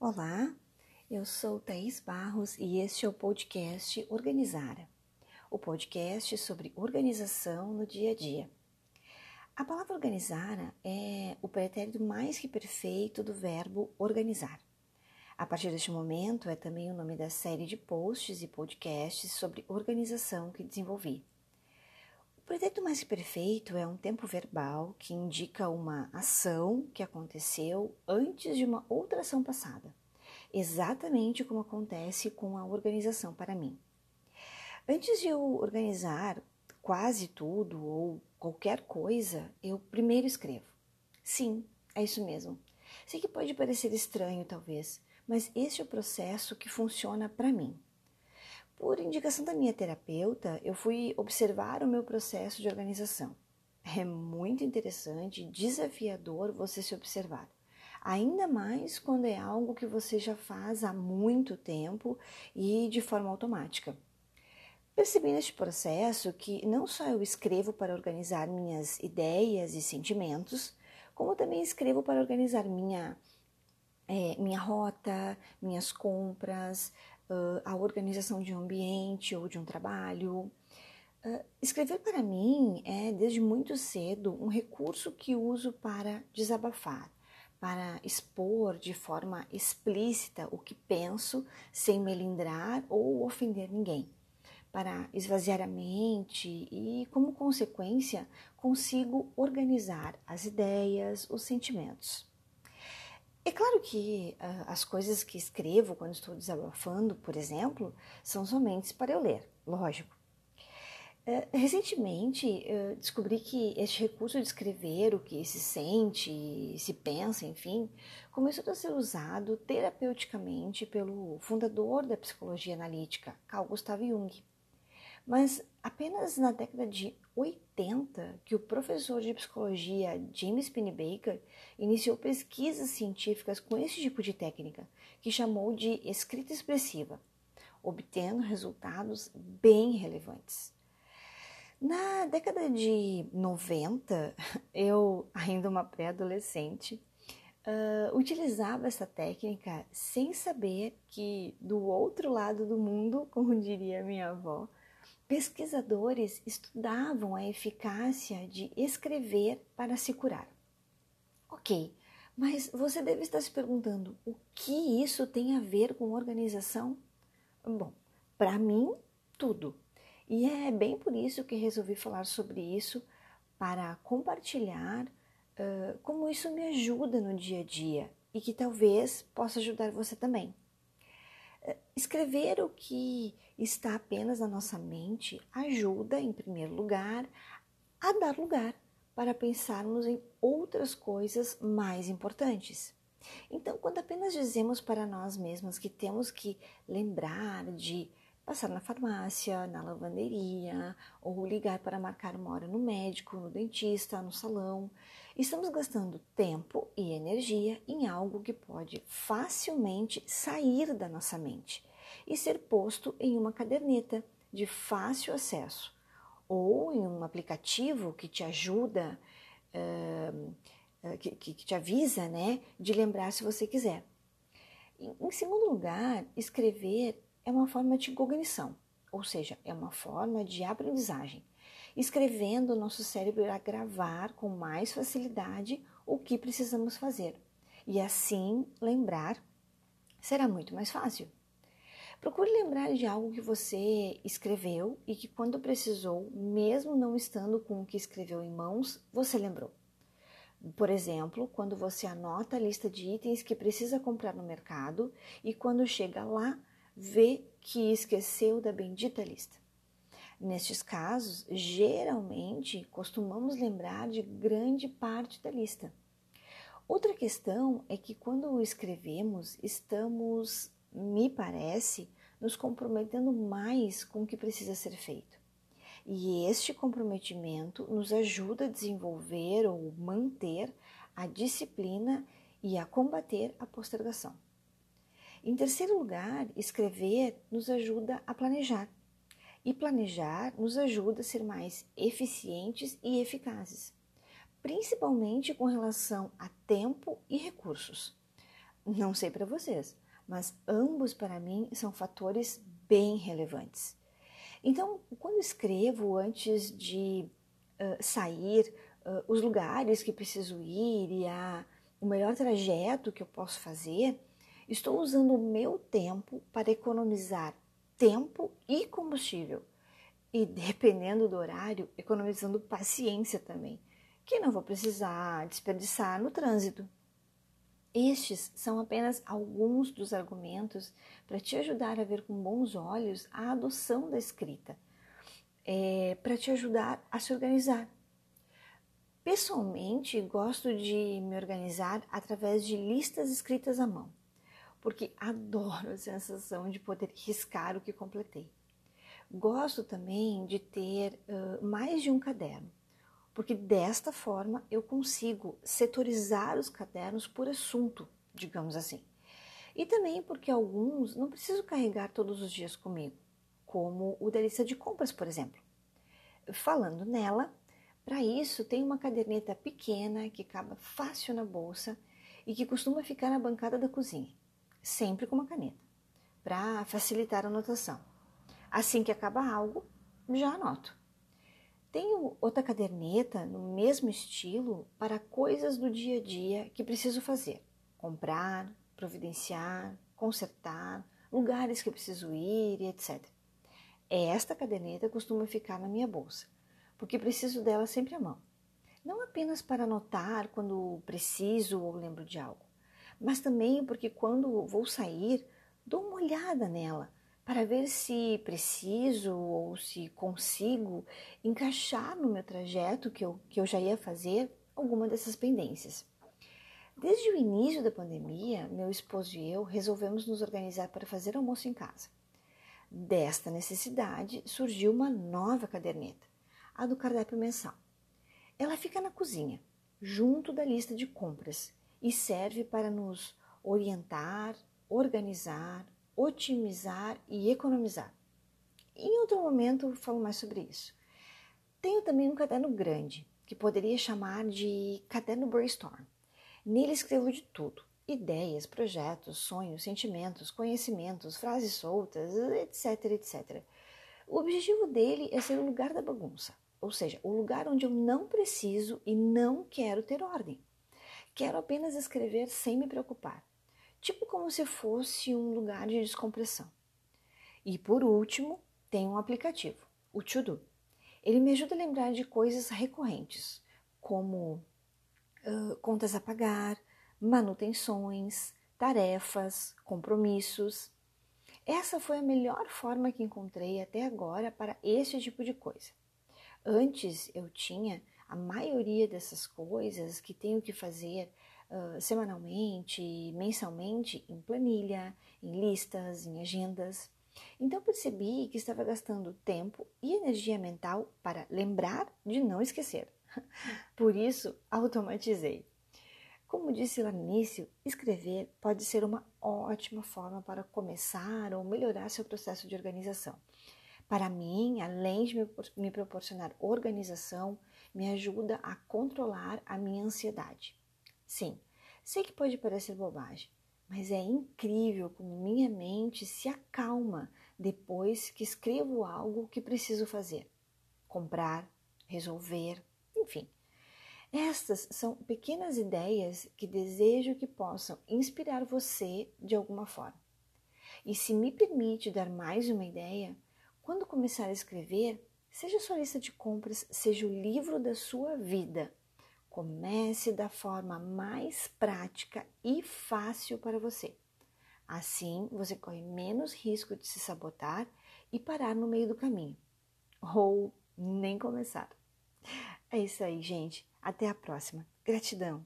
Olá, eu sou Thaís Barros e este é o podcast Organizara, o podcast sobre organização no dia a dia. A palavra organizara é o pretérito mais que perfeito do verbo organizar. A partir deste momento é também o nome da série de posts e podcasts sobre organização que desenvolvi. O pretérito mais perfeito é um tempo verbal que indica uma ação que aconteceu antes de uma outra ação passada, exatamente como acontece com a organização para mim. Antes de eu organizar quase tudo ou qualquer coisa, eu primeiro escrevo. Sim, é isso mesmo. Sei que pode parecer estranho, talvez, mas esse é o processo que funciona para mim. Por indicação da minha terapeuta, eu fui observar o meu processo de organização. É muito interessante e desafiador você se observar. Ainda mais quando é algo que você já faz há muito tempo e de forma automática. Percebi neste processo que não só eu escrevo para organizar minhas ideias e sentimentos, como também escrevo para organizar minha, é, minha rota, minhas compras, uh, a organização de um ambiente ou de um trabalho. Uh, escrever para mim é, desde muito cedo, um recurso que uso para desabafar, para expor de forma explícita o que penso, sem melindrar ou ofender ninguém para esvaziar a mente e, como consequência, consigo organizar as ideias, os sentimentos. É claro que uh, as coisas que escrevo quando estou desabafando, por exemplo, são somente para eu ler, lógico. Uh, recentemente, uh, descobri que este recurso de escrever o que se sente, se pensa, enfim, começou a ser usado terapeuticamente pelo fundador da psicologia analítica, Carl Gustav Jung. Mas apenas na década de 80 que o professor de psicologia James Pennebaker iniciou pesquisas científicas com esse tipo de técnica, que chamou de escrita expressiva, obtendo resultados bem relevantes. Na década de 90, eu, ainda uma pré-adolescente, uh, utilizava essa técnica sem saber que do outro lado do mundo, como diria minha avó, pesquisadores estudavam a eficácia de escrever para se curar. Ok, mas você deve estar se perguntando o que isso tem a ver com organização? Bom, para mim, tudo. E é bem por isso que resolvi falar sobre isso para compartilhar uh, como isso me ajuda no dia a dia e que talvez possa ajudar você também. Escrever o que está apenas na nossa mente ajuda, em primeiro lugar, a dar lugar para pensarmos em outras coisas mais importantes. Então, quando apenas dizemos para nós mesmos que temos que lembrar de passar na farmácia, na lavanderia, ou ligar para marcar uma hora no médico, no dentista, no salão. Estamos gastando tempo e energia em algo que pode facilmente sair da nossa mente e ser posto em uma caderneta de fácil acesso ou em um aplicativo que te ajuda, uh, que, que, te avisa, né, de lembrar se você quiser. Em segundo lugar, escrever é uma forma de cognição, ou seja, é uma forma de aprendizagem. Escrevendo, nosso cérebro irá gravar com mais facilidade o que precisamos fazer e assim lembrar será muito mais fácil. Procure lembrar de algo que você escreveu e que, quando precisou, mesmo não estando com o que escreveu em mãos, você lembrou. Por exemplo, quando você anota a lista de itens que precisa comprar no mercado e quando chega lá, vê que esqueceu da bendita lista. Nestes casos, geralmente costumamos lembrar de grande parte da lista. Outra questão é que quando escrevemos, estamos, me parece, nos comprometendo mais com o que precisa ser feito. E este comprometimento nos ajuda a desenvolver ou manter a disciplina e a combater a postergação. Em terceiro lugar, escrever nos ajuda a planejar. E planejar nos ajuda a ser mais eficientes e eficazes, principalmente com relação a tempo e recursos. Não sei para vocês, mas ambos para mim são fatores bem relevantes. Então, quando escrevo antes de uh, sair, uh, os lugares que preciso ir e a, o melhor trajeto que eu posso fazer, estou usando o meu tempo para economizar tempo e combustível. E dependendo do horário, economizando paciência também, que não vou precisar desperdiçar no trânsito. Estes são apenas alguns dos argumentos para te ajudar a ver com bons olhos a adoção da escrita, é, para te ajudar a se organizar. Pessoalmente, gosto de me organizar através de listas escritas à mão, porque adoro a sensação de poder riscar o que completei. Gosto também de ter uh, mais de um caderno porque desta forma eu consigo setorizar os cadernos por assunto, digamos assim. E também porque alguns não preciso carregar todos os dias comigo, como o da lista de compras, por exemplo. Falando nela, para isso tem uma caderneta pequena que cabe fácil na bolsa e que costuma ficar na bancada da cozinha, sempre com uma caneta, para facilitar a anotação. Assim que acaba algo, já anoto. Tenho outra caderneta no mesmo estilo para coisas do dia a dia que preciso fazer: comprar, providenciar, consertar, lugares que preciso ir e etc. Esta caderneta costuma ficar na minha bolsa, porque preciso dela sempre à mão. Não apenas para anotar quando preciso ou lembro de algo, mas também porque quando vou sair, dou uma olhada nela para ver se preciso ou se consigo encaixar no meu trajeto que eu, que eu já ia fazer alguma dessas pendências. Desde o início da pandemia, meu esposo e eu resolvemos nos organizar para fazer almoço em casa. Desta necessidade surgiu uma nova caderneta, a do cardápio mensal. Ela fica na cozinha, junto da lista de compras, e serve para nos orientar, organizar, otimizar e economizar. Em outro momento falo mais sobre isso. Tenho também um caderno grande, que poderia chamar de caderno brainstorm. Nele escrevo de tudo: ideias, projetos, sonhos, sentimentos, conhecimentos, frases soltas, etc, etc. O objetivo dele é ser o lugar da bagunça, ou seja, o lugar onde eu não preciso e não quero ter ordem. Quero apenas escrever sem me preocupar tipo como se fosse um lugar de descompressão. E por último, tem um aplicativo, o To Do. Ele me ajuda a lembrar de coisas recorrentes, como uh, contas a pagar, manutenções, tarefas, compromissos. Essa foi a melhor forma que encontrei até agora para esse tipo de coisa. Antes eu tinha a maioria dessas coisas que tenho que fazer uh, semanalmente, mensalmente, em planilha, em listas, em agendas. Então percebi que estava gastando tempo e energia mental para lembrar de não esquecer. Por isso, automatizei. Como disse lá no início, escrever pode ser uma ótima forma para começar ou melhorar seu processo de organização. Para mim, além de me proporcionar organização, me ajuda a controlar a minha ansiedade. Sim, sei que pode parecer bobagem, mas é incrível como minha mente se acalma depois que escrevo algo que preciso fazer. Comprar, resolver, enfim. Estas são pequenas ideias que desejo que possam inspirar você de alguma forma. E se me permite dar mais uma ideia, quando começar a escrever, seja sua lista de compras, seja o livro da sua vida, Comece da forma mais prática e fácil para você. Assim, você corre menos risco de se sabotar e parar no meio do caminho. Ou nem começar. É isso aí, gente. Até a próxima. Gratidão.